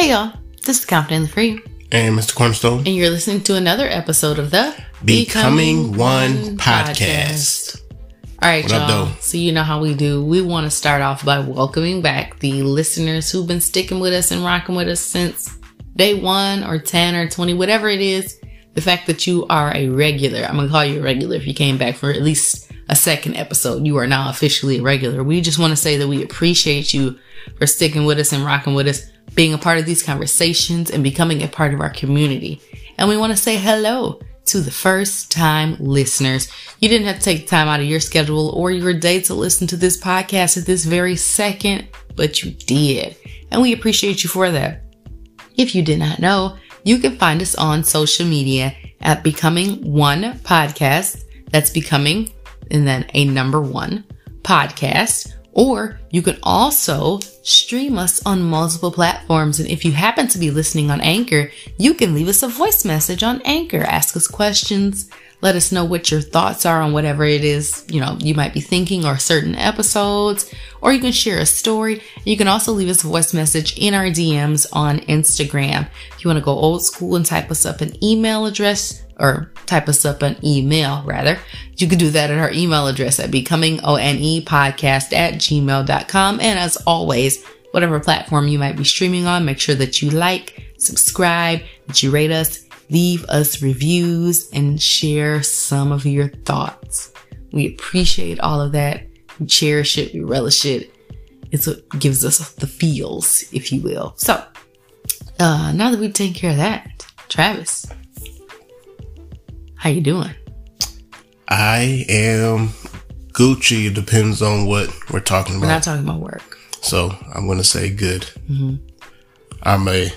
Hey y'all, this is Confidently Free, And Mr. Cornerstone, and you're listening to another episode of the Becoming One podcast. All right, What y'all. though? So you know how we do. We want to start off by welcoming back the listeners who've been sticking with us and rocking with us since day one or ten or twenty, whatever it is. The fact that you are a regular, I'm gonna call you a regular if you came back for at least a second episode. You are now officially a regular. We just want to say that we appreciate you for sticking with us and rocking with us, being a part of these conversations and becoming a part of our community. And we want to say hello to the first time listeners. You didn't have to take time out of your schedule or your day to listen to this podcast at this very second, but you did. And we appreciate you for that. If you did not know, you can find us on social media at Becoming One Podcast. That's Becoming and then a number one podcast. Or you can also stream us on multiple platforms. And if you happen to be listening on Anchor, you can leave us a voice message on Anchor. Ask us questions. Let us know what your thoughts are on whatever it is, you know, you might be thinking or certain episodes, or you can share a story. You can also leave us a voice message in our DMs on Instagram. If you want to go old school and type us up an email address or type us up an email rather, you can do that at our email address at becomingone at gmail.com. And as always, whatever platform you might be streaming on, make sure that you like, subscribe, that you rate us, leave us reviews, and share some of your thoughts. We appreciate all of that. We cherish it. We relish it. It's what gives us the feels, if you will. So, uh, now that we've taken care of that, Travis, how you doing? I am Gucci. It depends on what we're talking about. We're not talking about work. so I'm gonna say good. Mm-hmm. I'm a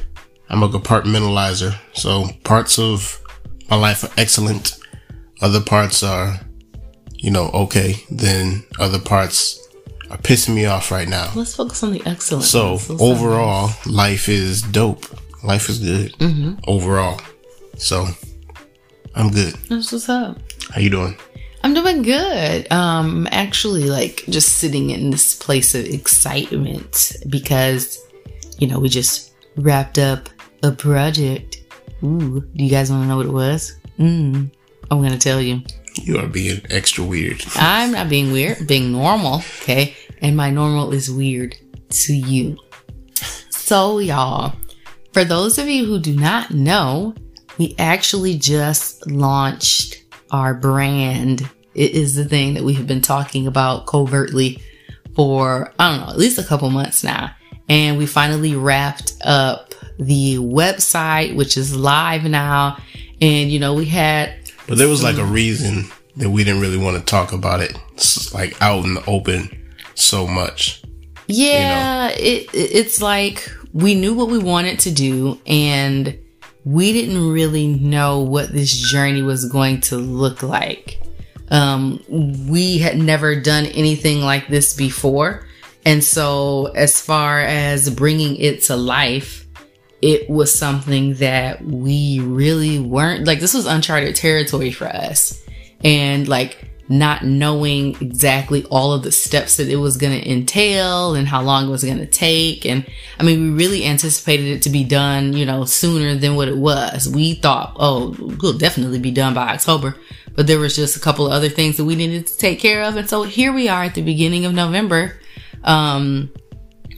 I'm a compartmentalizer. So parts of my life are excellent. Other parts are, you know, okay. Then other parts are pissing me off right now. Let's focus on the excellent. So overall, life is dope. Life is good Mm-hmm. overall. So I'm good. That's what's up. How you doing? I'm doing good. Um, actually, like just sitting in this place of excitement because, you know, we just wrapped up a project. Ooh, do you guys want to know what it was? Mm, I'm gonna tell you. You are being extra weird. I'm not being weird, being normal, okay? And my normal is weird to you. So, y'all, for those of you who do not know, we actually just launched our brand. It is the thing that we have been talking about covertly for, I don't know, at least a couple months now. And we finally wrapped up the website, which is live now. And, you know, we had But there was like a reason that we didn't really want to talk about it, like out in the open, so much. Yeah, it it's like we knew what we wanted to do and we didn't really know what this journey was going to look like. Um we had never done anything like this before. And so as far as bringing it to life, it was something that we really weren't like this was uncharted territory for us. And like not knowing exactly all of the steps that it was going to entail and how long it was going to take. And I mean, we really anticipated it to be done, you know, sooner than what it was. We thought, oh, we'll definitely be done by October. But there was just a couple of other things that we needed to take care of. And so here we are at the beginning of November. Um,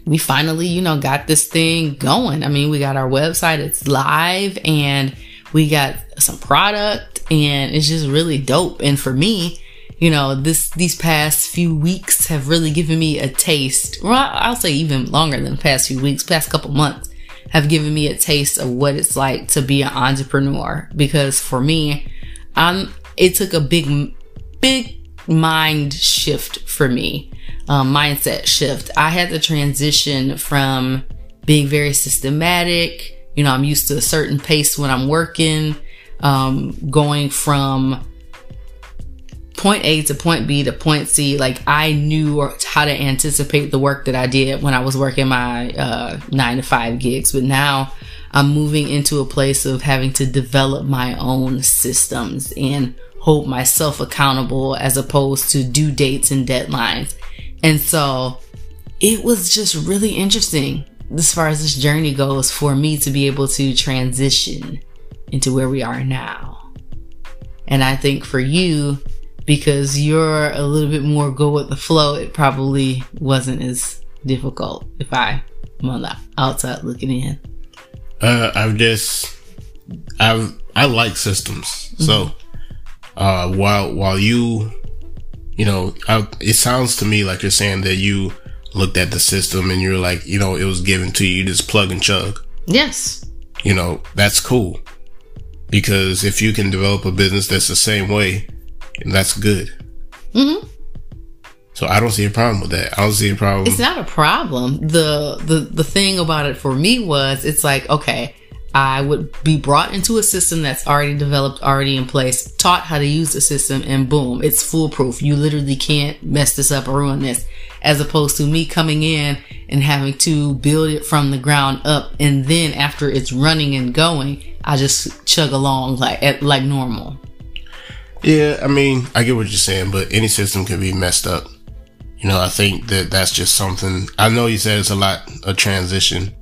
we finally, you know, got this thing going. I mean, we got our website, it's live and we got some product and it's just really dope. And for me, you know, this, these past few weeks have really given me a taste. Well, I'll say even longer than past few weeks, past couple months have given me a taste of what it's like to be an entrepreneur. Because for me, I'm, it took a big, big mind shift for me, um, mindset shift. I had to transition from being very systematic. You know, I'm used to a certain pace when I'm working, um, going from point A to point B to point C. Like I knew how to anticipate the work that I did when I was working my uh, nine to five gigs, but now I'm moving into a place of having to develop my own systems and hold myself accountable as opposed to due dates and deadlines. And so it was just really interesting. as far as this journey goes, for me to be able to transition into where we are now. And I think for you, because you're a little bit more go with the flow, it probably wasn't as difficult if I am on the outside looking in. Uh, I've just, I've, I like systems. Mm-hmm. So, uh, while, while you, you know, I, it sounds to me like you're saying that you looked at the system and you're like, you know, it was given to you, you just plug and chug. Yes. You know, that's cool. Because if you can develop a business that's the same way, that's good. Mm-hmm. So I don't see a problem with that. I don't see a problem. It's not a problem. The the the thing about it for me was it's like, okay, I would be brought into a system that's already developed, already in place, taught how to use the system, and boom, it's foolproof. You literally can't mess this up or ruin this. As opposed to me coming in and having to build it from the ground up, and then after it's running and going, I just chug along like like normal. Yeah, I mean, I get what you're saying, but any system can be messed up. You know, I think that that's just something. I know you said it's a lot of transition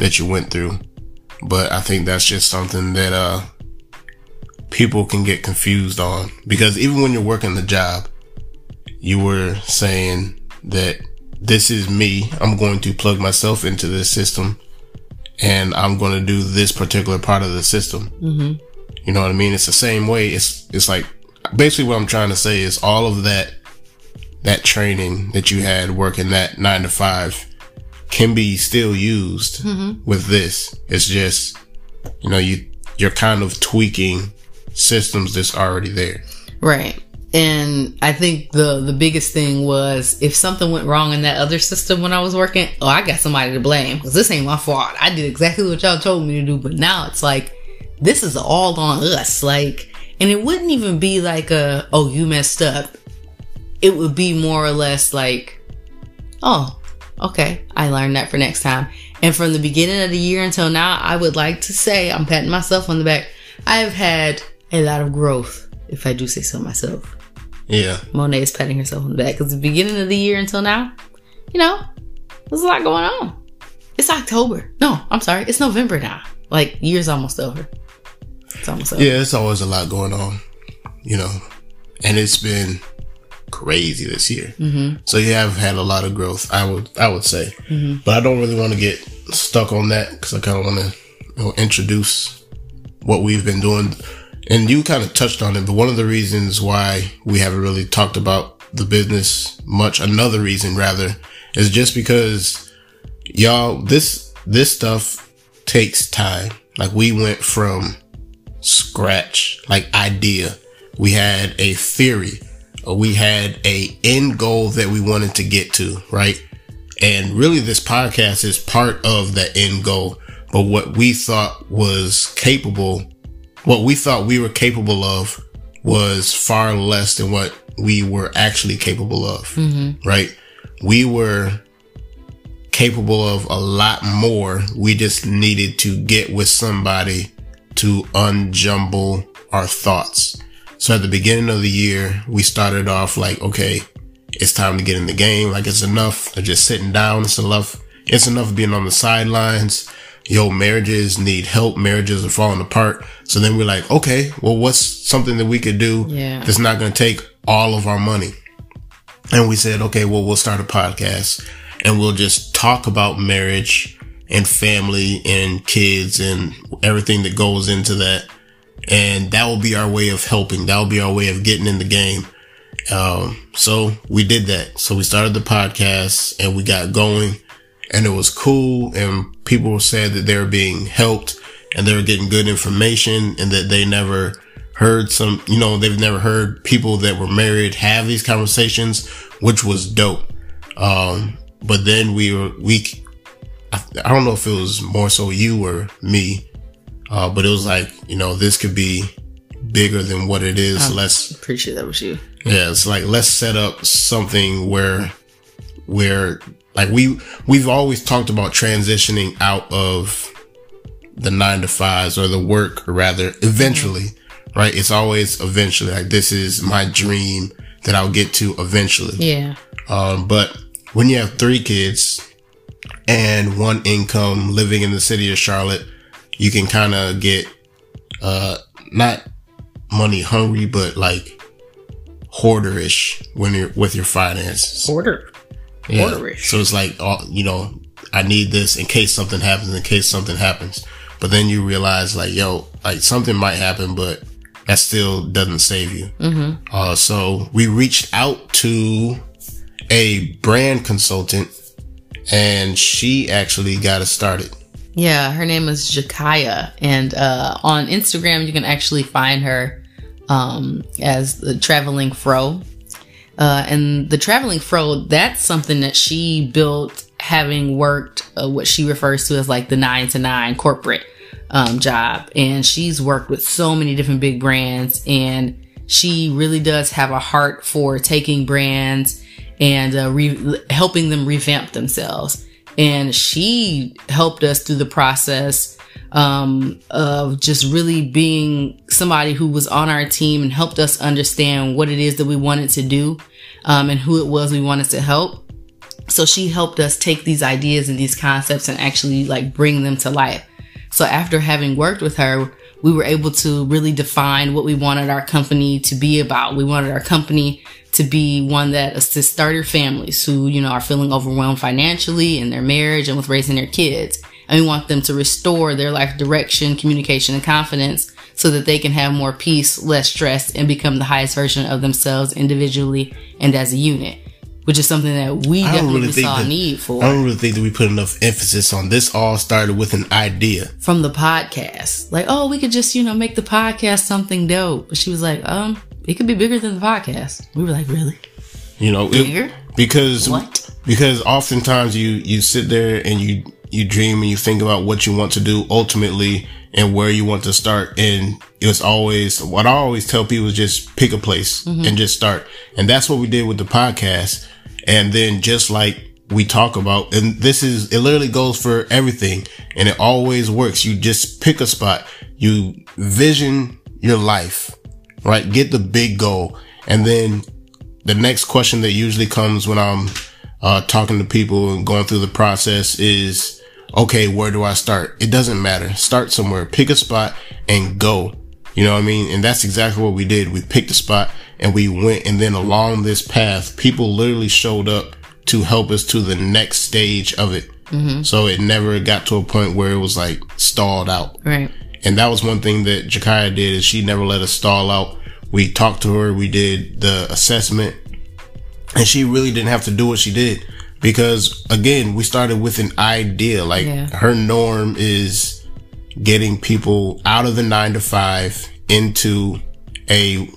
that you went through, but I think that's just something that uh people can get confused on because even when you're working the job, you were saying that this is me. I'm going to plug myself into this system and I'm going to do this particular part of the system. Mm-hmm. You know what I mean? It's the same way. It's, it's like basically what I'm trying to say is all of that that training that you had working that nine to five can be still used mm-hmm. with this. It's just, you know, you, you're kind of tweaking systems that's already there. Right. And I think the, the biggest thing was if something went wrong in that other system when I was working, oh, I got somebody to blame because this ain't my fault. I did exactly what y'all told me to do. But now it's like, this is all on us. Like, and it wouldn't even be like a, oh, you messed up it would be more or less like, oh, okay, I learned that for next time. And from the beginning of the year until now, I would like to say, I'm patting myself on the back, I have had a lot of growth, if I do say so myself. Yeah. Monay is patting herself on the back because the beginning of the year until now, you know, there's a lot going on. It's October. No, I'm sorry. It's November now. Like, year's almost over. Yeah, it's always a lot going on, you know, and it's been crazy this year. Mm-hmm. So you have had a lot of growth. I would I would say, mm-hmm. but I don't really want to get stuck on that because I kind of want to you know, introduce what we've been doing. And you kind of touched on it, but one of the reasons why we haven't really talked about the business much, another reason rather, is just because y'all this this stuff takes time. Like we went from scratch, like idea. We had a theory we had a end goal that we wanted to get to, right? And really this podcast is part of that end goal. But what we thought was capable, what we thought we were capable of was far less than what we were actually capable of, mm-hmm. right? We were capable of a lot more. We just needed to get with somebody to unjumble our thoughts so at the beginning of the year, we started off like, okay, it's time to get in the game. Like it's enough of just sitting down. It's enough. It's enough being on the sidelines. Yo, marriages need help. Marriages are falling apart. So then we're like, okay, well, what's something that we could do yeah. that's not going to take all of our money? And we said, okay, well, we'll start a podcast and we'll just talk about marriage and family and kids and everything that goes into that and that will be our way of helping. That will be our way of getting in the game. Um, so we did that. So we started the podcast and we got going and it was cool. And people said that they were being helped and they were getting good information and that they never heard some, you know, they've never heard people that were married have these conversations, which was dope. Um, but then we were, we, I, don't know if it was more so you or me, uh, but it was like, you know, this could be bigger than what it is. I'm let's pretty sure that was you. Yeah, it's like let's set up something where where like we we've always talked about transitioning out of the nine to fives or the work or rather eventually, mm-hmm. right? It's always eventually like this is my dream that I'll get to eventually. Yeah. Um, but when you have three kids and one income living in the city of Charlotte, you can kind of get, uh, not money hungry, but like hoarderish when you're with your finances. Hoarder. Yeah. Hoarderish. So it's like, oh, you know, I need this in case something happens, in case something happens. But then you realize like, yo, like something might happen, but that still doesn't save you. Mm-hmm. Uh, so we reached out to a brand consultant and she actually got us started. Yeah, her name is Jakaya, and uh, on Instagram you can actually find her um, as the Traveling Fro. Uh, and the Traveling Fro, that's something that she built having worked uh, what she refers to as like the nine to nine corporate um, job. And she's worked with so many different big brands, and she really does have a heart for taking brands and uh, re- helping them revamp themselves. And she helped us through the process um, of just really being somebody who was on our team and helped us understand what it is that we wanted to do um, and who it was we wanted to help. So she helped us take these ideas and these concepts and actually like bring them to life. So after having worked with her, we were able to really define what we wanted our company to be about. We wanted our company to be one that assists starter families who, you know, are feeling overwhelmed financially in their marriage and with raising their kids. And we want them to restore their life direction, communication, and confidence so that they can have more peace, less stress, and become the highest version of themselves individually and as a unit. Which is something that we definitely really think saw a that- need for. I don't really think that we put enough emphasis on this. All started with an idea. from the podcast. Like, oh, we could just, you know, make the podcast something dope. But she was like, um, it could be bigger than the podcast. We were like, really? You know, it- Bigger? because What? because oftentimes you you sit there and you you dream and you think about what you want to do ultimately and where you want to start. And it's always what I always tell people is just pick a place and just start. And that's what we did with the podcast. And then just like we talk about and this is it literally goes for everything and it always works. You just pick a spot. You vision your life right? Get the big goal. And then the next question that usually comes when I'm uh, talking to people and going through the process is, okay, where do I start? It doesn't matter. Start somewhere, pick a spot and go. You know what I mean? And that's exactly what we did. We picked a spot and we went. And then along this path, people literally showed up to help us to the next stage of it. Mm-hmm. So it never got to a point where it was like stalled out. Right. And that was one thing that Jakaya did is she never let us stall out. We talked to her, we did the assessment, and she really didn't have to do what she did because again, we started with an idea. Like Yeah. her norm is getting people out of the nine to five into a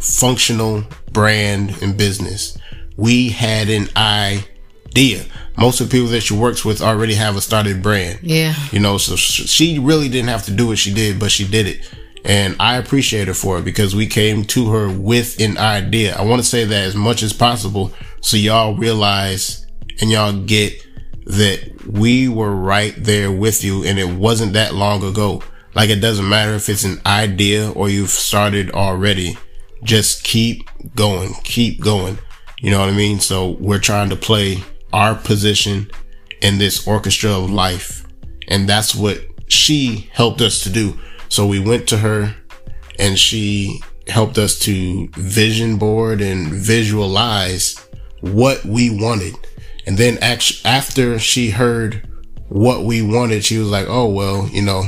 functional brand and business. We had an idea. Most of the people that she works with already have a started brand. Yeah. You know, so she really didn't have to do what she did, but she did it. And I appreciate her for it because we came to her with an idea. I want to say that as much as possible so y'all realize and y'all get that we were right there with you and it wasn't that long ago. Like it doesn't matter if it's an idea or you've started already. Just keep going, keep going. You know what I mean? So we're trying to play our position in this orchestra of life. And that's what she helped us to do. So we went to her and she helped us to vision board and visualize what we wanted. And then act- after she heard what we wanted, she was like, Oh, well, you know,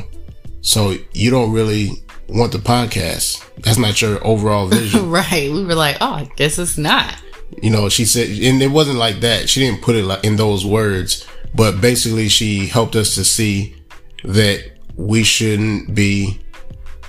so you don't really want the podcast. That's not your overall vision. Right. We were like, oh, I guess it's not. you know, she said, and it wasn't like that. She didn't put it like in those words, but basically she helped us to see that we shouldn't be,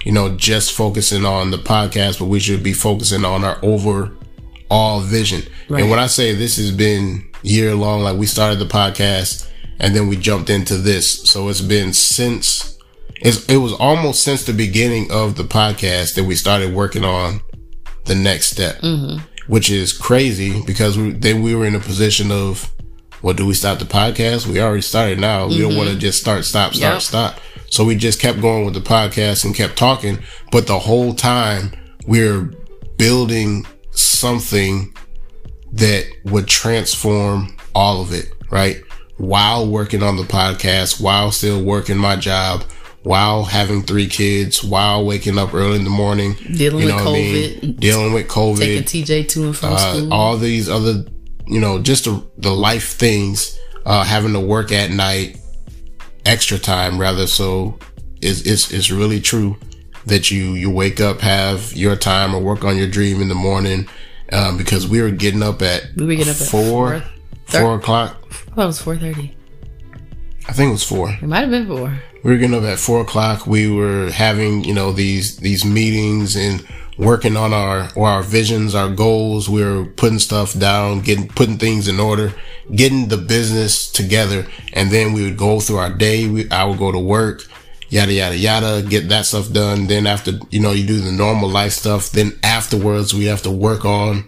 you know, just focusing on the podcast, but we should be focusing on our overall vision. Right. And when I say this has been year long, like we started the podcast and then we jumped into this. So it's been since, it's, it was almost since the beginning of the podcast that we started working on the next step mm-hmm. which is crazy because we, then we were in a position of, well, do we stop the podcast? We already started now. We don't want to mm-hmm. just start, stop, start, Yep. stop. So we just kept going with the podcast and kept talking. But the whole time we're building something that would transform all of it, right? while working on the podcast, while still working my job, while having three kids, while waking up early in the morning, Dealing you with know I COVID. mean? dealing with COVID, Taking TJ to and from uh, school. all these other, you know, just the, the life things, uh, having to work at night, extra time rather. So it's, it's, it's really true that you, you wake up, have your time or work on your dream in the morning. Um, because we were getting up at, We were getting up at four, four- four o'clock. I thought it was four thirty. I think it was four. It might have been four. we were getting up at four o'clock. We were having, you know, these, these meetings and working on our, or our visions, our goals. We were putting stuff down, getting, putting things in order, getting the business together. And then we would go through our day. We, I would go to work, yada, yada, yada, get that stuff done. Then after, you know, you do the normal life stuff. Then afterwards we have to work on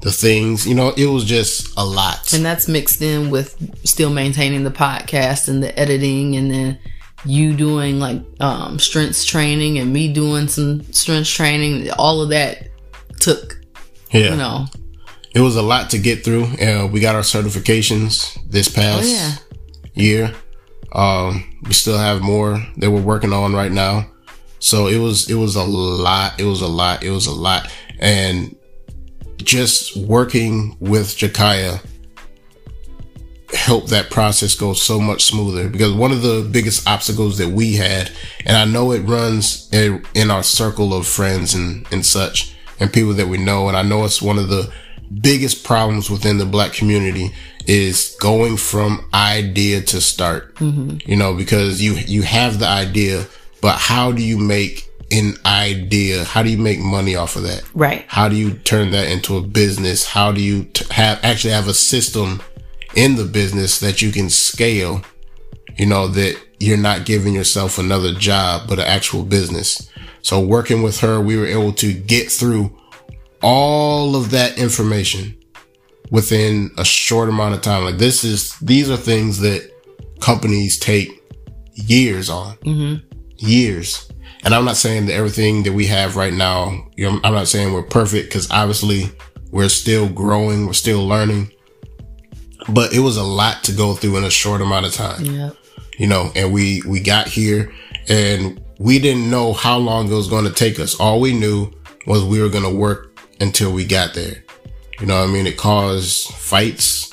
the things, you know, it was just a lot. And that's mixed in with still maintaining the podcast and the editing and then you doing like um strengths training and me doing some strengths training. All of that took, Yeah. you know. it was a lot to get through. Uh, we got our certifications this past Oh yeah. year. Um, we still have more that we're working on right now. So it was, it was a lot. It was a lot. It was a lot. And just working with Jakaya helped that process go so much smoother because one of the biggest obstacles that we had, and I know it runs in in our circle of friends and, and such and people that we know. And I know it's one of the biggest problems within the black community is going from idea to start, mm-hmm. you know, because you, you have the idea, but how do you make an idea? How do you make money off of that? Right. How do you turn that into a business? How do you t- have actually have a system in the business that you can scale? You know, that you're not giving yourself another job, but an actual business. So working with her, we were able to get through all of that information within a short amount of time. Like this is, these are things that companies take years on, mm-hmm. years. And I'm not saying that everything that we have right now, you know, I'm not saying we're perfect because obviously we're still growing, we're still learning, but it was a lot to go through in a short amount of time Yeah. you know, and we, we got here and we didn't know how long it was going to take us. All we knew was we were going to work until we got there. You know what I mean? It caused fights.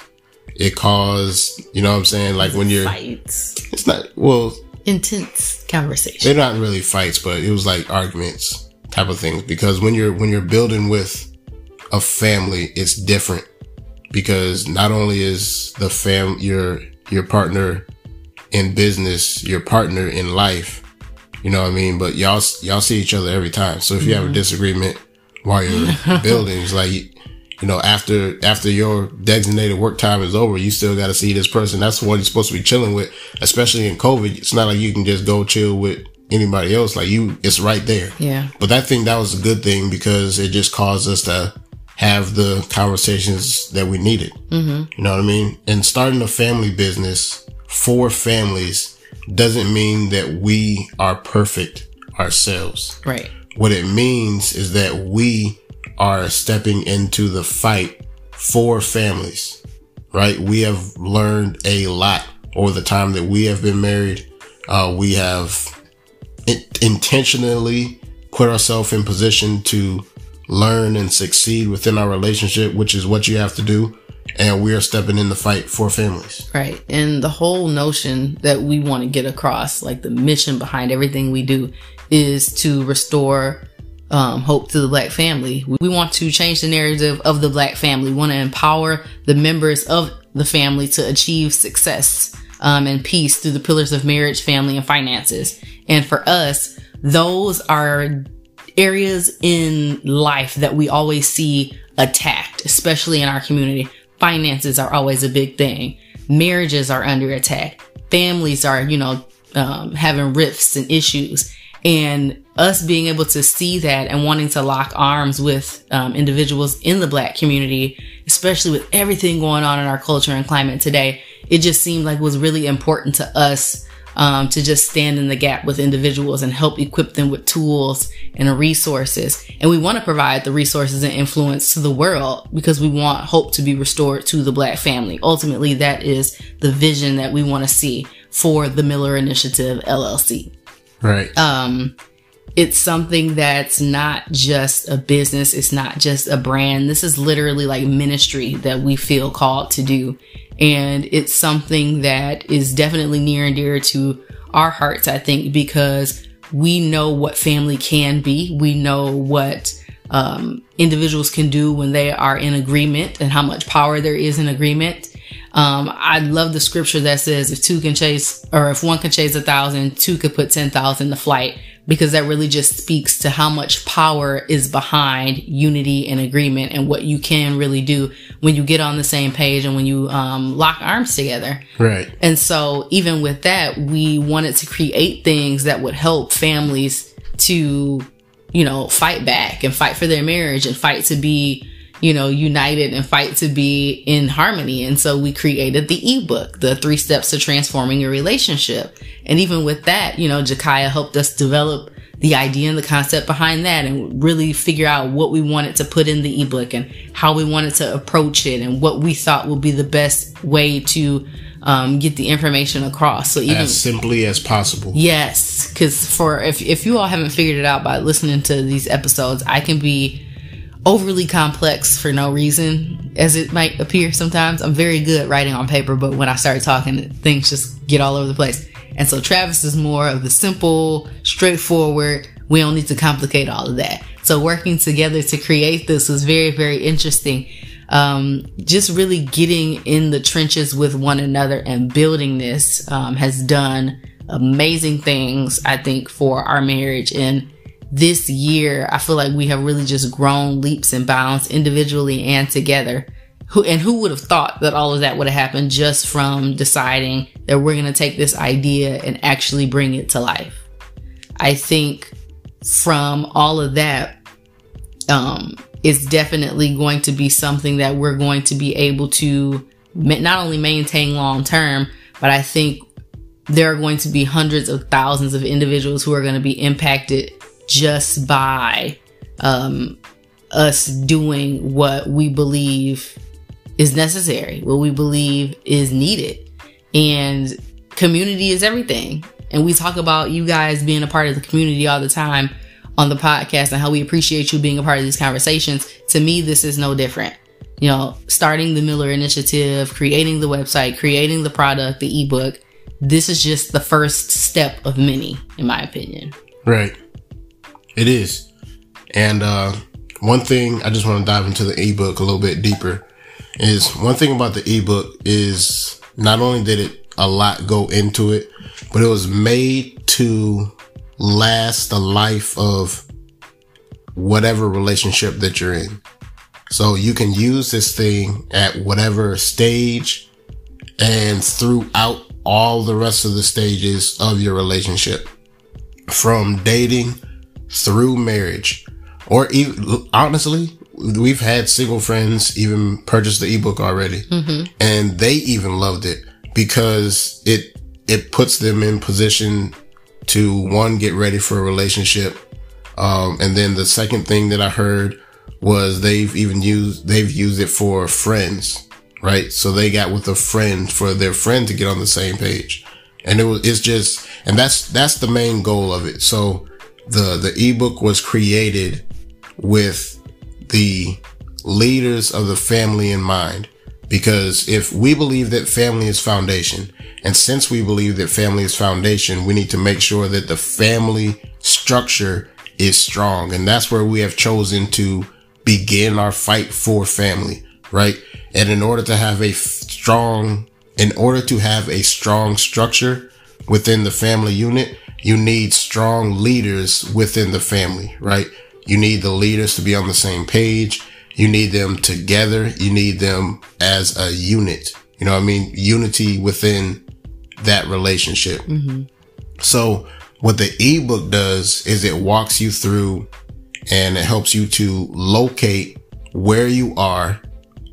It caused, you know what I'm saying? Like when you're, Fights. it's not, well, Intense conversation. they're not really fights, but it was like arguments type of things because when you're, when you're building with a family, it's different because not only is the fam, your, your partner in business, your partner in life, you know what I mean? But y'all, y'all see each other every time. So if you have a mm-hmm. disagreement while you're building, it's like, you know, after, after your designated work time is over, you still got to see this person. That's what you're supposed to be chilling with, especially in COVID. It's not like you can just go chill with anybody else. Like you, it's right there. Yeah. But I think that was a good thing because it just caused us to have the conversations that we needed. Mm-hmm. You know what I mean? And starting a family business for families doesn't mean that we are perfect ourselves. Right. What it means is that we are stepping into the fight for families, right? We have learned a lot over the time that we have been married. Uh, we have in- intentionally put ourselves in position to learn and succeed within our relationship, which is what you have to do. And we are stepping in the fight for families. Right. And the whole notion that we want to get across, like the mission behind everything we do, is to restore um, hope to the black family. We want to change the narrative of the black family. We want to empower the members of the family to achieve success um, and peace through the pillars of marriage, family, and finances. And for us, those are areas in life that we always see attacked, especially in our community. Finances are always a big thing. Marriages are under attack. Families are, you know, um, having rifts and issues. And us being able to see that and wanting to lock arms with um, individuals in the black community, especially with everything going on in our culture and climate today, it just seemed like it was really important to us um, to just stand in the gap with individuals and help equip them with tools and resources. And we want to provide the resources and influence to the world because we want hope to be restored to the black family. Ultimately, that is the vision that we want to see for the Miller Initiative LLC. Right. Um, it's something that's not just a business. It's not just a brand. This is literally like ministry that we feel called to do. And it's something that is definitely near and dear to our hearts, I think, because we know what family can be. We know what um, individuals can do when they are in agreement and how much power there is in agreement. Um, I love the scripture that says if two can chase, or if one can chase a thousand, two could put 10,000 to flight because that really just speaks to how much power is behind unity and agreement and what you can really do when you get on the same page and when you um, lock arms together. Right. And so, even with that, we wanted to create things that would help families to, you know, fight back and fight for their marriage and fight to be you know, united and fight to be in harmony. And so we created the ebook, the three steps to transforming your relationship. And even with that, you know, Jakaya helped us develop the idea and the concept behind that and really figure out what we wanted to put in the ebook and how we wanted to approach it and what we thought would be the best way to um, get the information across. So even as simply as possible. Yes, because for if if you all haven't figured it out by listening to these episodes, I can be overly complex for no reason, as it might appear sometimes. I'm very good writing on paper, but when I start talking, things just get all over the place. And so Travis is more of the simple, straightforward, we don't need to complicate all of that. So working together to create this was very, very interesting. Um, just really getting in the trenches with one another and building this um, has done amazing things, I think, for our marriage. And this year, I feel like we have really just grown leaps and bounds individually and together. Who and who would have thought that all of that would have happened just from deciding that we're going to take this idea and actually bring it to life? I think from all of that, um, it's definitely going to be something that we're going to be able to not only maintain long term, but I think there are going to be hundreds of thousands of individuals who are going to be impacted just by um, us doing what we believe is necessary, what we believe is needed. And community is everything. And we talk about you guys being a part of the community all the time on the podcast and how we appreciate you being a part of these conversations. To me, this is no different. You know, starting the Miller Initiative, creating the website, creating the product, the ebook. This is just the first step of many, in my opinion. Right. It is. And uh, one thing I just want to dive into the ebook a little bit deeper is one thing about the ebook is not only did it a lot go into it, but it was made to last the life of whatever relationship that you're in. So you can use this thing at whatever stage and throughout all the rest of the stages of your relationship from dating through marriage. Or even honestly we've had single friends even purchase the ebook already. Mm-hmm. and they even loved it because it it puts them in position to one get ready for a relationship. Um, and then the second thing that i heard was they've even used they've used it for friends right? So they got with a friend for their friend to get on the same page. And it was it's just and that's that's the main goal of it. So the the ebook was created with the leaders of the family in mind. Because if we believe that family is foundation and since we believe that family is foundation we need to make sure that the family structure is strong. And that's where we have chosen to begin our fight for family right? And in order to have a strong in order to have a strong structure within the family unit you need strong leaders within the family, right? You need the leaders to be on the same page. You need them together. You need them as a unit. You know what I mean? Unity within that relationship. Mm-hmm. So what the ebook does is it walks you through and it helps you to locate where you are.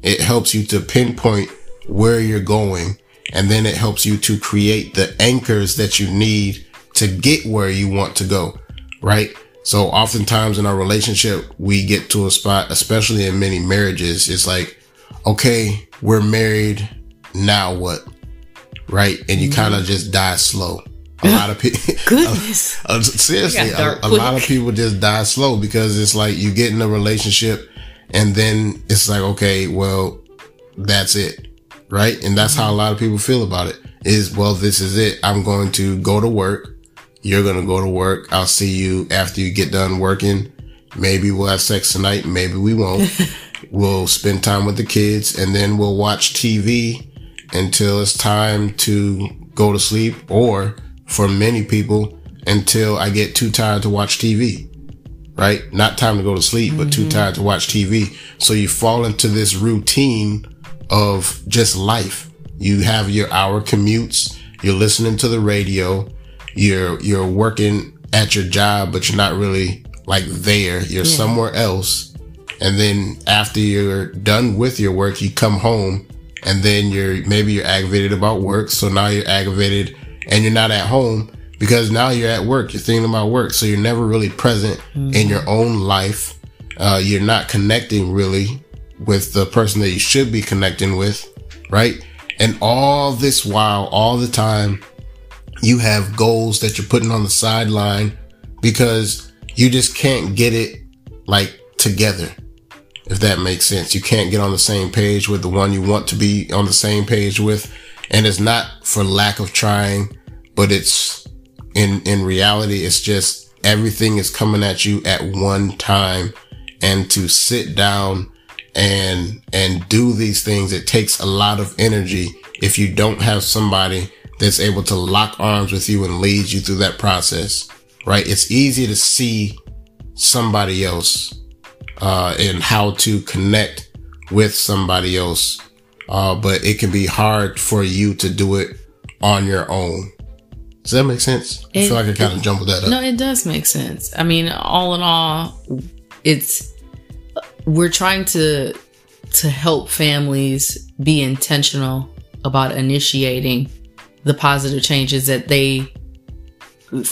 It helps you to pinpoint where you're going And then it helps you to create the anchors that you need to get where you want to go. Right. So oftentimes in our relationship, we get to a spot, especially in many marriages, it's like, okay, we're married. Now what? Right. And you mm-hmm. kind of just die slow. A lot of people, goodness, seriously, a, a lot of people just die slow because it's like you get in a relationship and then it's like, okay, well, that's it. Right. And that's mm-hmm. how a lot of people feel about it is, well, this is it. I'm going to go to work. You're going to go to work. I'll see you after you get done working. Maybe we'll have sex tonight. Maybe we won't. we'll spend time with the kids and then we'll watch TV until it's time to go to sleep or for many people until I get too tired to watch TV right? Not time to go to sleep, mm-hmm. but too mm-hmm. tired to watch TV. So you fall into this routine of just life. You have your hour commutes. You're listening to the radio. You're, you're working at your job, but you're not really like there. You're yeah. somewhere else. And then after you're done with your work, you come home and then you're, maybe you're aggravated about work. So now you're aggravated and you're not at home because now you're at work, you're thinking about work. So you're never really present mm-hmm. in your own life. Uh, you're not connecting really with the person that you should be connecting with, right? And all this while, all the time, you have goals that you're putting on the sideline because you just can't get it like together. If that makes sense. You can't get on the same page with the one you want to be on the same page with. And it's not for lack of trying, but it's in in reality it's just everything is coming at you at one time and to sit down and and do these things it takes a lot of energy if you don't have somebody that's able to lock arms with you and lead you through that process right it's easy to see somebody else uh and how to connect with somebody else uh but it can be hard for you to do it on your own does that make sense? It, I feel like I kind of jumbled that up. No, it does make sense. I mean, all in all, it's we're trying to to help families be intentional about initiating the positive changes that they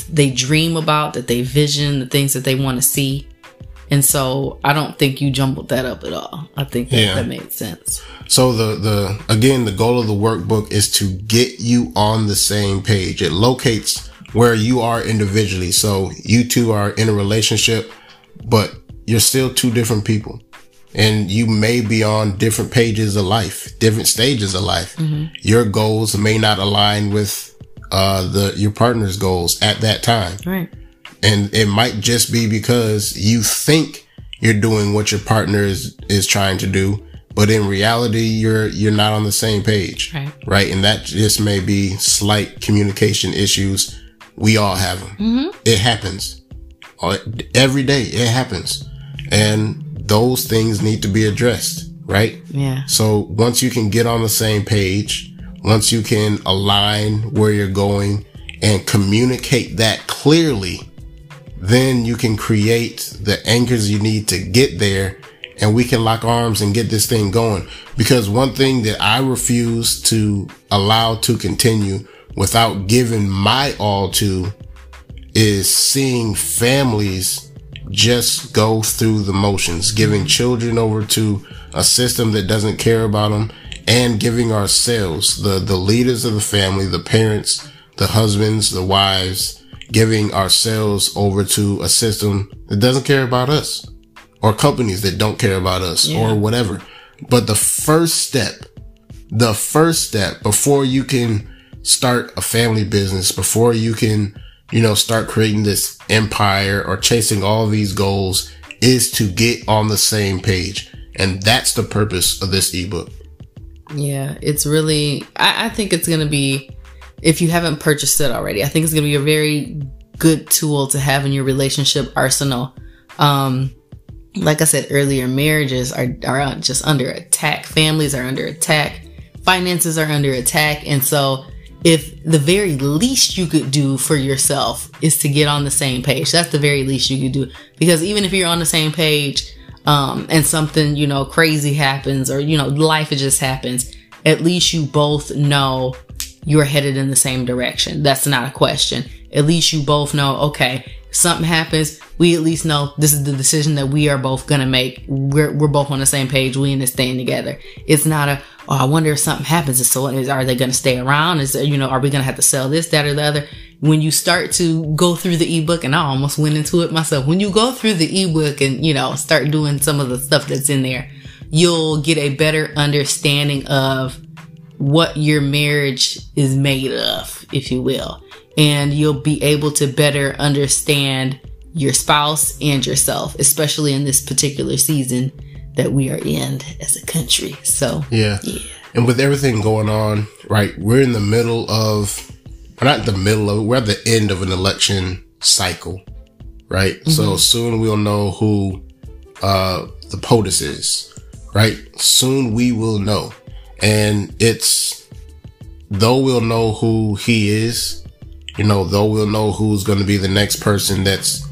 they dream about, that they vision, the things that they want to see. And so I don't think you jumbled that up at all. I think that, yeah. that made sense. So the, the, again, the goal of the workbook is to get you on the same page. It locates where you are individually. So you two are in a relationship, but you're still two different people and you may be on different pages of life, different stages of life. Mm-hmm. Your goals may not align with, uh, the, your partner's goals at that time. Right. And it might just be because you think you're doing what your partner is, is trying to do. But in reality, you're, you're not on the same page. Right. Right. And that just may be slight communication issues. We all have them. Mm-hmm. It happens every day. It happens. And those things need to be addressed. Right. Yeah. So once you can get on the same page, once you can align where you're going and communicate that clearly, then you can create the anchors you need to get there and we can lock arms and get this thing going. Because one thing that I refuse to allow to continue without giving my all to is seeing families just go through the motions, giving children over to a system that doesn't care about them and giving ourselves, the, the leaders of the family, the parents, the husbands, the wives, giving ourselves over to a system that doesn't care about us or companies that don't care about us yeah. or whatever. But the first step, the first step before you can start a family business, before you can, you know, start creating this empire or chasing all these goals is to get on the same page. And that's the purpose of this ebook. Yeah, it's really, I, I think it's going to be if you haven't purchased it already. I think it's going to be a very good tool to have in your relationship arsenal. Um, like I said earlier, marriages are, are just under attack. Families are under attack. Finances are under attack. And so if the very least you could do for yourself is to get on the same page, that's the very least you could do. Because even if you're on the same page, um, and something, you know, crazy happens or, you know, life just happens, at least you both know you're headed in the same direction. That's not a question. At least you both know, okay, something happens, we at least know this is the decision that we are both gonna make. We're we're both on the same page. We thing together. It's not a oh I wonder if something happens. So is are they gonna stay around? Is you know are we gonna have to sell this that or the other? When you start to go through the ebook, and I almost went into it myself. When you go through the ebook and you know start doing some of the stuff that's in there, you'll get a better understanding of what your marriage is made of, if you will. And you'll be able to better understand your spouse and yourself, especially in this particular season that we are in as a country. So, yeah. yeah. And with everything going on, right, we're in the middle of, we're not the middle of, we're at the end of an election cycle, right? Mm-hmm. So soon we'll know who uh, the POTUS is, right? Soon we will know. And it's, though we'll know who he is, you know, though we'll know who's going to be the next person that's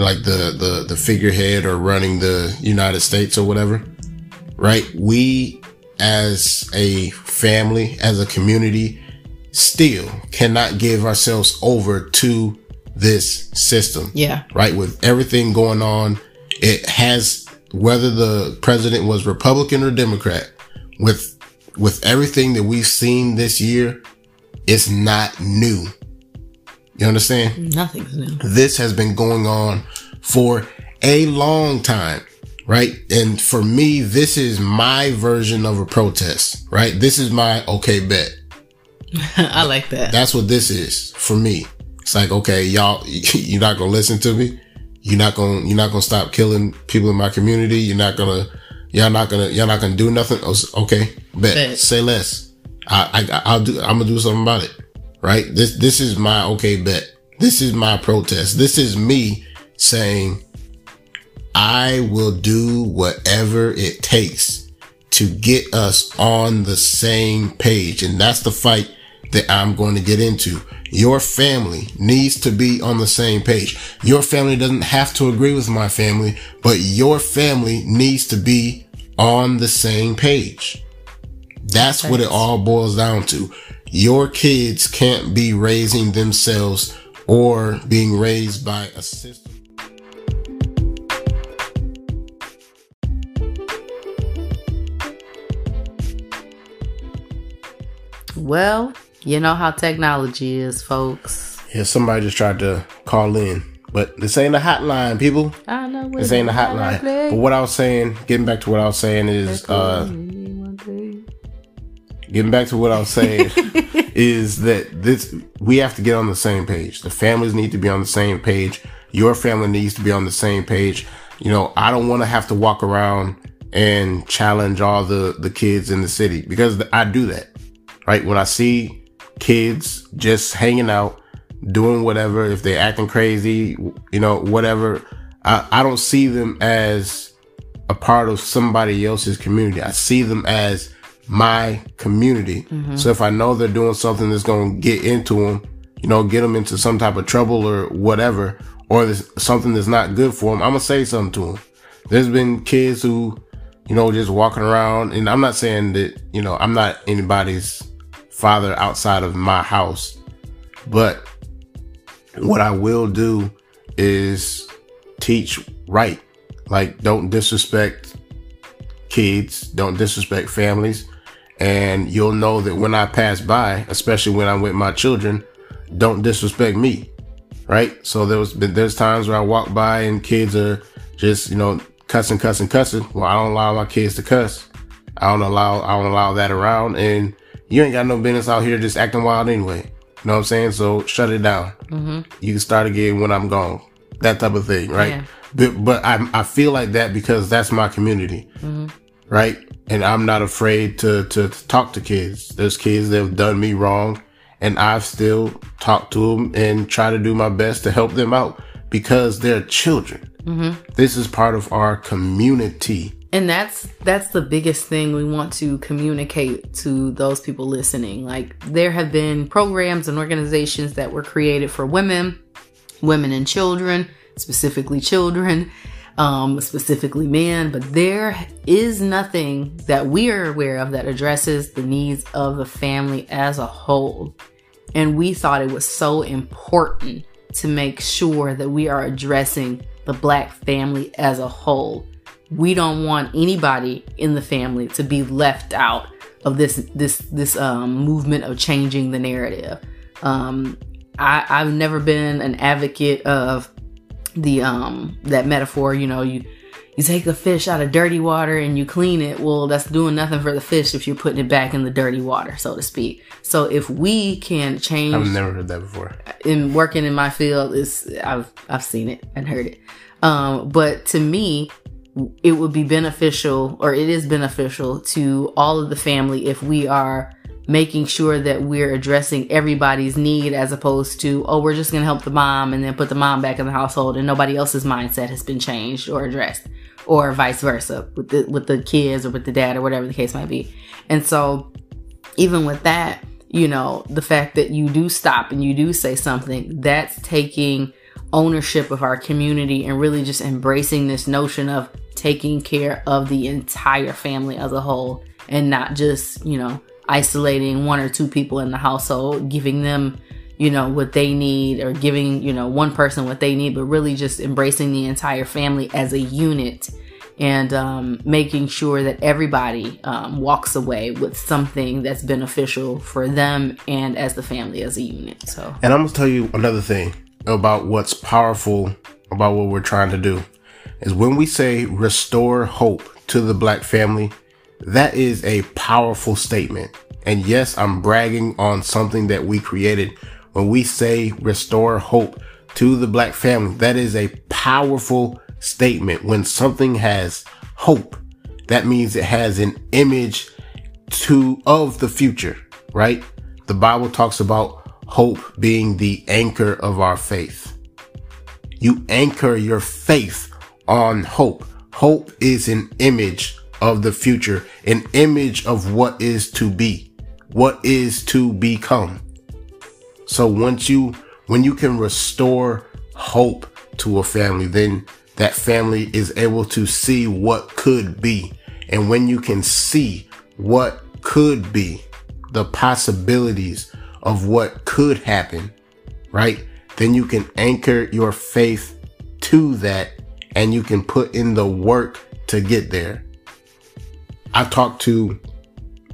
like the, the, the figurehead or running the United States or whatever, right? We as a family, as a community, still cannot give ourselves over to this system. Yeah. Right. With everything going on, it has, whether the president was Republican or Democrat, with, with everything that we've seen this year, it's not new. You understand? Nothing's new. This has been going on for a long time, right? And for me, this is my version of a protest, right? This is my okay bet. I like that. That's what this is for me. It's like, okay, y'all, you're not gonna listen to me. You're not gonna, you're not gonna stop killing people in my community. You're not gonna, y'all not gonna, y'all not gonna do nothing. Oh, okay, bet. bet. Say less. I, I, I'll do, I'm gonna do something about it right? This, this is my okay bet. This is my protest. This is me saying, I will do whatever it takes to get us on the same page. And that's the fight that I'm going to get into. Your family needs to be on the same page. Your family doesn't have to agree with my family, but your family needs to be on the same page. That's what it all boils down to your kids can't be raising themselves or being raised by a system. Well, you know how technology is, folks. Yeah, somebody just tried to call in. But this ain't a hotline, people. I know. This ain't a hotline. But what I was saying, getting back to what I was saying is, uh, getting back to what I was saying is that this we have to get on the same page. The families need to be on the same page. Your family needs to be on the same page. You know, I don't want to have to walk around and challenge all the the kids in the city because I do that. Right? When I see kids just hanging out, doing whatever, if they're acting crazy, you know, whatever, I, I don't see them as a part of somebody else's community. I see them as my community. Mm-hmm. So if I know they're doing something that's going to get into them, you know, get them into some type of trouble or whatever, or something that's not good for them, I'm going to say something to them. There's been kids who, you know, just walking around and I'm not saying that, you know, I'm not anybody's father outside of my house, but what I will do is teach right. Like, don't disrespect kids, don't disrespect families. And you'll know that when I pass by, especially when I'm with my children, don't disrespect me. Right. So there was there's times where I walk by and kids are just, you know, cussing, cussing, cussing. Well, I don't allow my kids to cuss. I don't allow I don't allow that around and you ain't got no business out here just acting wild anyway. You know what I'm saying? So shut it down. Mm-hmm. You can start again when I'm gone. That type of thing, right? Yeah. But, but I, I feel like that because that's my community, mm-hmm. Right? and I'm not afraid to, to, to talk to kids. There's kids that have done me wrong and I've still talked to them and try to do my best to help them out because they're children. Mm-hmm. This is part of our community. And that's that's the biggest thing we want to communicate to those people listening. Like there have been programs and organizations that were created for women, women and children, specifically children, um, specifically men, but there is nothing that we are aware of that addresses the needs of the family as a whole. And we thought it was so important to make sure that we are addressing the black family as a whole. We don't want anybody in the family to be left out of this this this um, movement of changing the narrative. Um, I, I've never been an advocate of the um that metaphor. You know, you you take a fish out of dirty water and you clean it. Well, that's doing nothing for the fish if you're putting it back in the dirty water, so to speak. So if we can change, I've never heard that before. In working in my field, is I've I've seen it and heard it. Um, but to me, it would be beneficial, or it is beneficial to all of the family if we are making sure that we're addressing everybody's need as opposed to, oh, we're just going to help the mom and then put the mom back in the household and nobody else's mindset has been changed or addressed or vice versa with the, with the kids or with the dad or whatever the case might be. And so even with that, you know, the fact that you do stop and you do say something, that's taking ownership of our community and really just embracing this notion of taking care of the entire family as a whole and not just, you know, isolating one or two people in the household, giving them, you know, what they need or giving, you know, one person what they need, but really just embracing the entire family as a unit and um, making sure that everybody um, walks away with something that's beneficial for them and as the family as a unit. So, and I'm gonna tell you another thing about what's powerful about what we're trying to do is when we say restore hope to the black family, that is a powerful statement. And yes, I'm bragging on something that we created. When we say restore hope to the black family, that is a powerful statement. When something has hope, that means it has an image to of the future, right? The Bible talks about hope being the anchor of our faith. You anchor your faith on hope. Hope is an image of the future, an image of what is to be, what is to become. So once you, when you can restore hope to a family, then that family is able to see what could be. And when you can see what could be, the possibilities of what could happen, right? Then you can anchor your faith to that and you can put in the work to get there. I've talked to,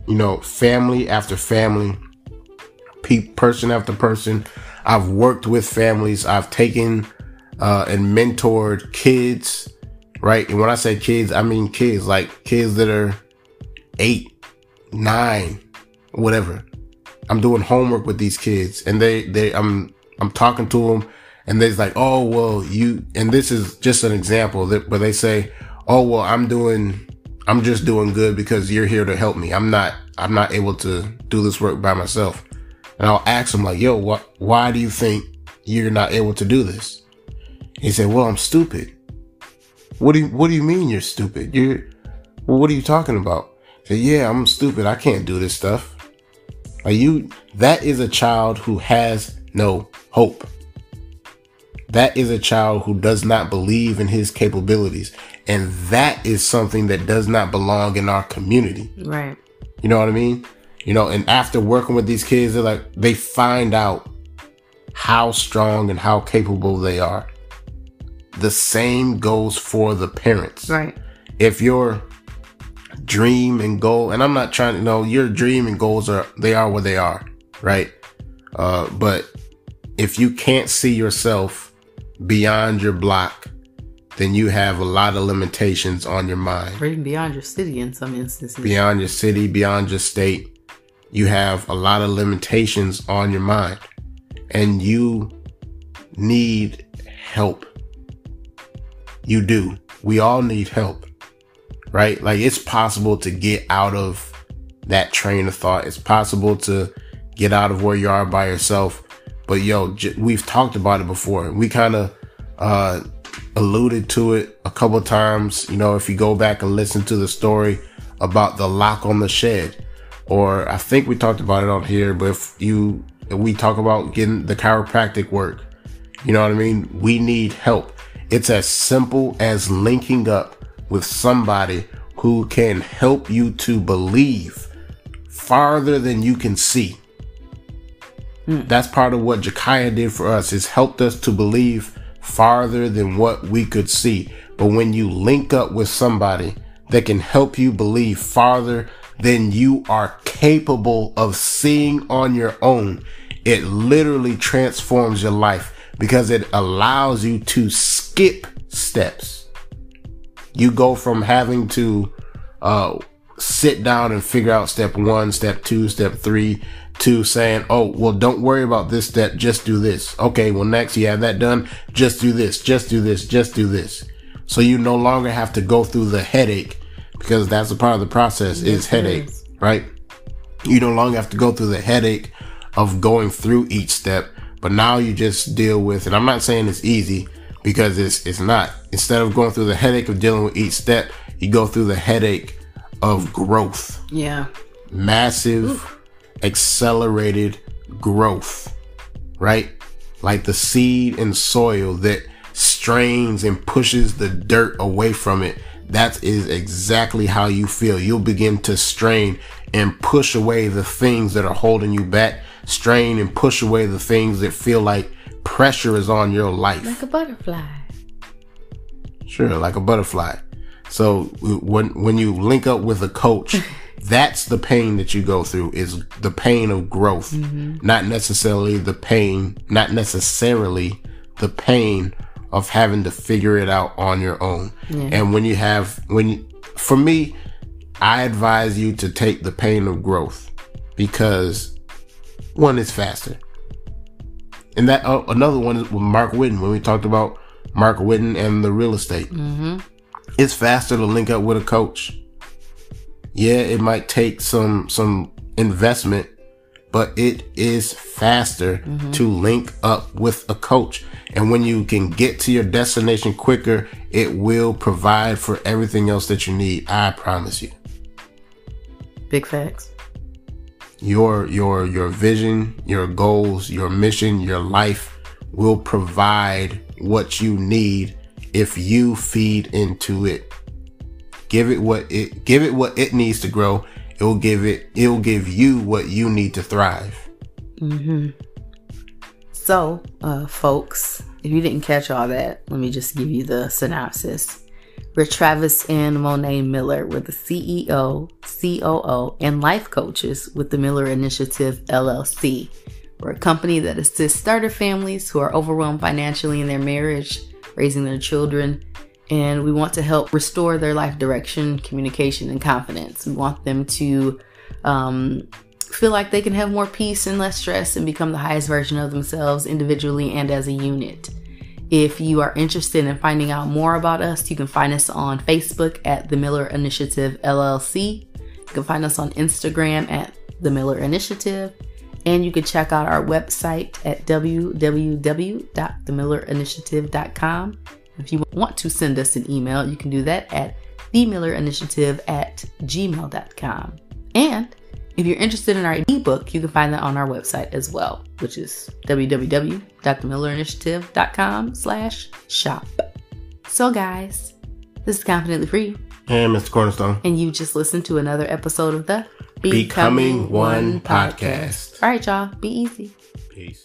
you know, family after family, pe- person after person. I've worked with families. I've taken uh, and mentored kids, right? And when I say kids, I mean kids like kids that are eight, nine, whatever. I'm doing homework with these kids, and they they I'm I'm talking to them, and they're like, oh well, you. And this is just an example that, but they say, oh well, I'm doing I'm just doing good because you're here to help me. I'm not, I'm not able to do this work by myself. And I'll ask him like, yo, what, why do you think you're not able to do this? He said, well, I'm stupid. What do you, what do you mean you're stupid? You're, well, what are you talking about? I said, yeah, I'm stupid. I can't do this stuff. Are you, that is a child who has no hope. That is a child who does not believe in his capabilities. And that is something that does not belong in our community. Right. You know what I mean? You know, and after working with these kids, they're like, they find out how strong and how capable they are. The same goes for the parents. Right. If your dream and goal, and I'm not trying to you know your dream and goals are they are what they are, right? Uh, but if you can't see yourself beyond your block then you have a lot of limitations on your mind. Or even beyond your city in some instances. Beyond your city, beyond your state, you have a lot of limitations on your mind. And you need help. You do. We all need help. Right? Like it's possible to get out of that train of thought. It's possible to get out of where you are by yourself. But yo, j- we've talked about it before. We kind of uh alluded to it a couple times. You know, if you go back and listen to the story about the lock on the shed, or I think we talked about it on here, but if you, if we talk about getting the chiropractic work, you know what I mean? We need help. It's as simple as linking up with somebody who can help you to believe farther than you can see. Hmm. That's part of what Jakaya did for us. It's helped us to believe farther than what we could see. But when you link up with somebody that can help you believe farther than you are capable of seeing on your own, it literally transforms your life because it allows you to skip steps. You go from having to uh, sit down and figure out step one, step two, step three, to saying, oh, well, don't worry about this step, just do this. Okay, well, next you have that done, just do this, just do this, just do this. So you no longer have to go through the headache because that's a part of the process is headache, is. right? You no longer have to go through the headache of going through each step, but now you just deal with, and I'm not saying it's easy because it's, it's not. Instead of going through the headache of dealing with each step, you go through the headache of growth Yeah. massive accelerated growth, right? Like the seed and soil that strains and pushes the dirt away from it. That is exactly how you feel. You'll begin to strain and push away the things that are holding you back, strain and push away the things that feel like pressure is on your life. Like a butterfly. Sure, like a butterfly. So when when you link up with a coach, that's the pain that you go through is the pain of growth, not necessarily the pain, not necessarily the pain of having to figure it out on your own. And when you have when you, for me, I advise you to take the pain of growth because one is faster. And that uh, another one is with Mark Whitten when we talked about Mark Whitten and the real estate. It's faster to link up with a coach. Yeah, it might take some some investment, but it is faster mm-hmm. to link up with a coach. And when you can get to your destination quicker, it will provide for everything else that you need. I promise you. Big facts. your your your vision your goals your mission your life will provide what you need if you feed into it give it what it give it what it needs to grow it will give it it will give you what you need to thrive Mhm. So, uh, folks, if you didn't catch all that, let me just give you the synopsis. We're Travis and Monay Miller. We're the CEO, COO, and life coaches with the Miller Initiative LLC. We're a company that assists starter families who are overwhelmed financially in their marriage, raising their children, and we want to help restore their life direction, communication, and confidence. We want them to um, feel like they can have more peace and less stress and become the highest version of themselves individually and as a unit. If you are interested in finding out more about us, you can find us on Facebook at the Miller Initiative LLC. You can find us on Instagram at the Miller Initiative. And you can check out our website at www.themillerinitiative.com. If you want to send us an email, you can do that at themillerinitiative at gmail.com. And if you're interested in our ebook, you can find that on our website as well, which is www.themillerinitiative.com slash shop. So guys, this is Confidently Free, and mr cornerstone and you just listened to another episode of the Becoming One podcast. All right, y'all, be easy. peace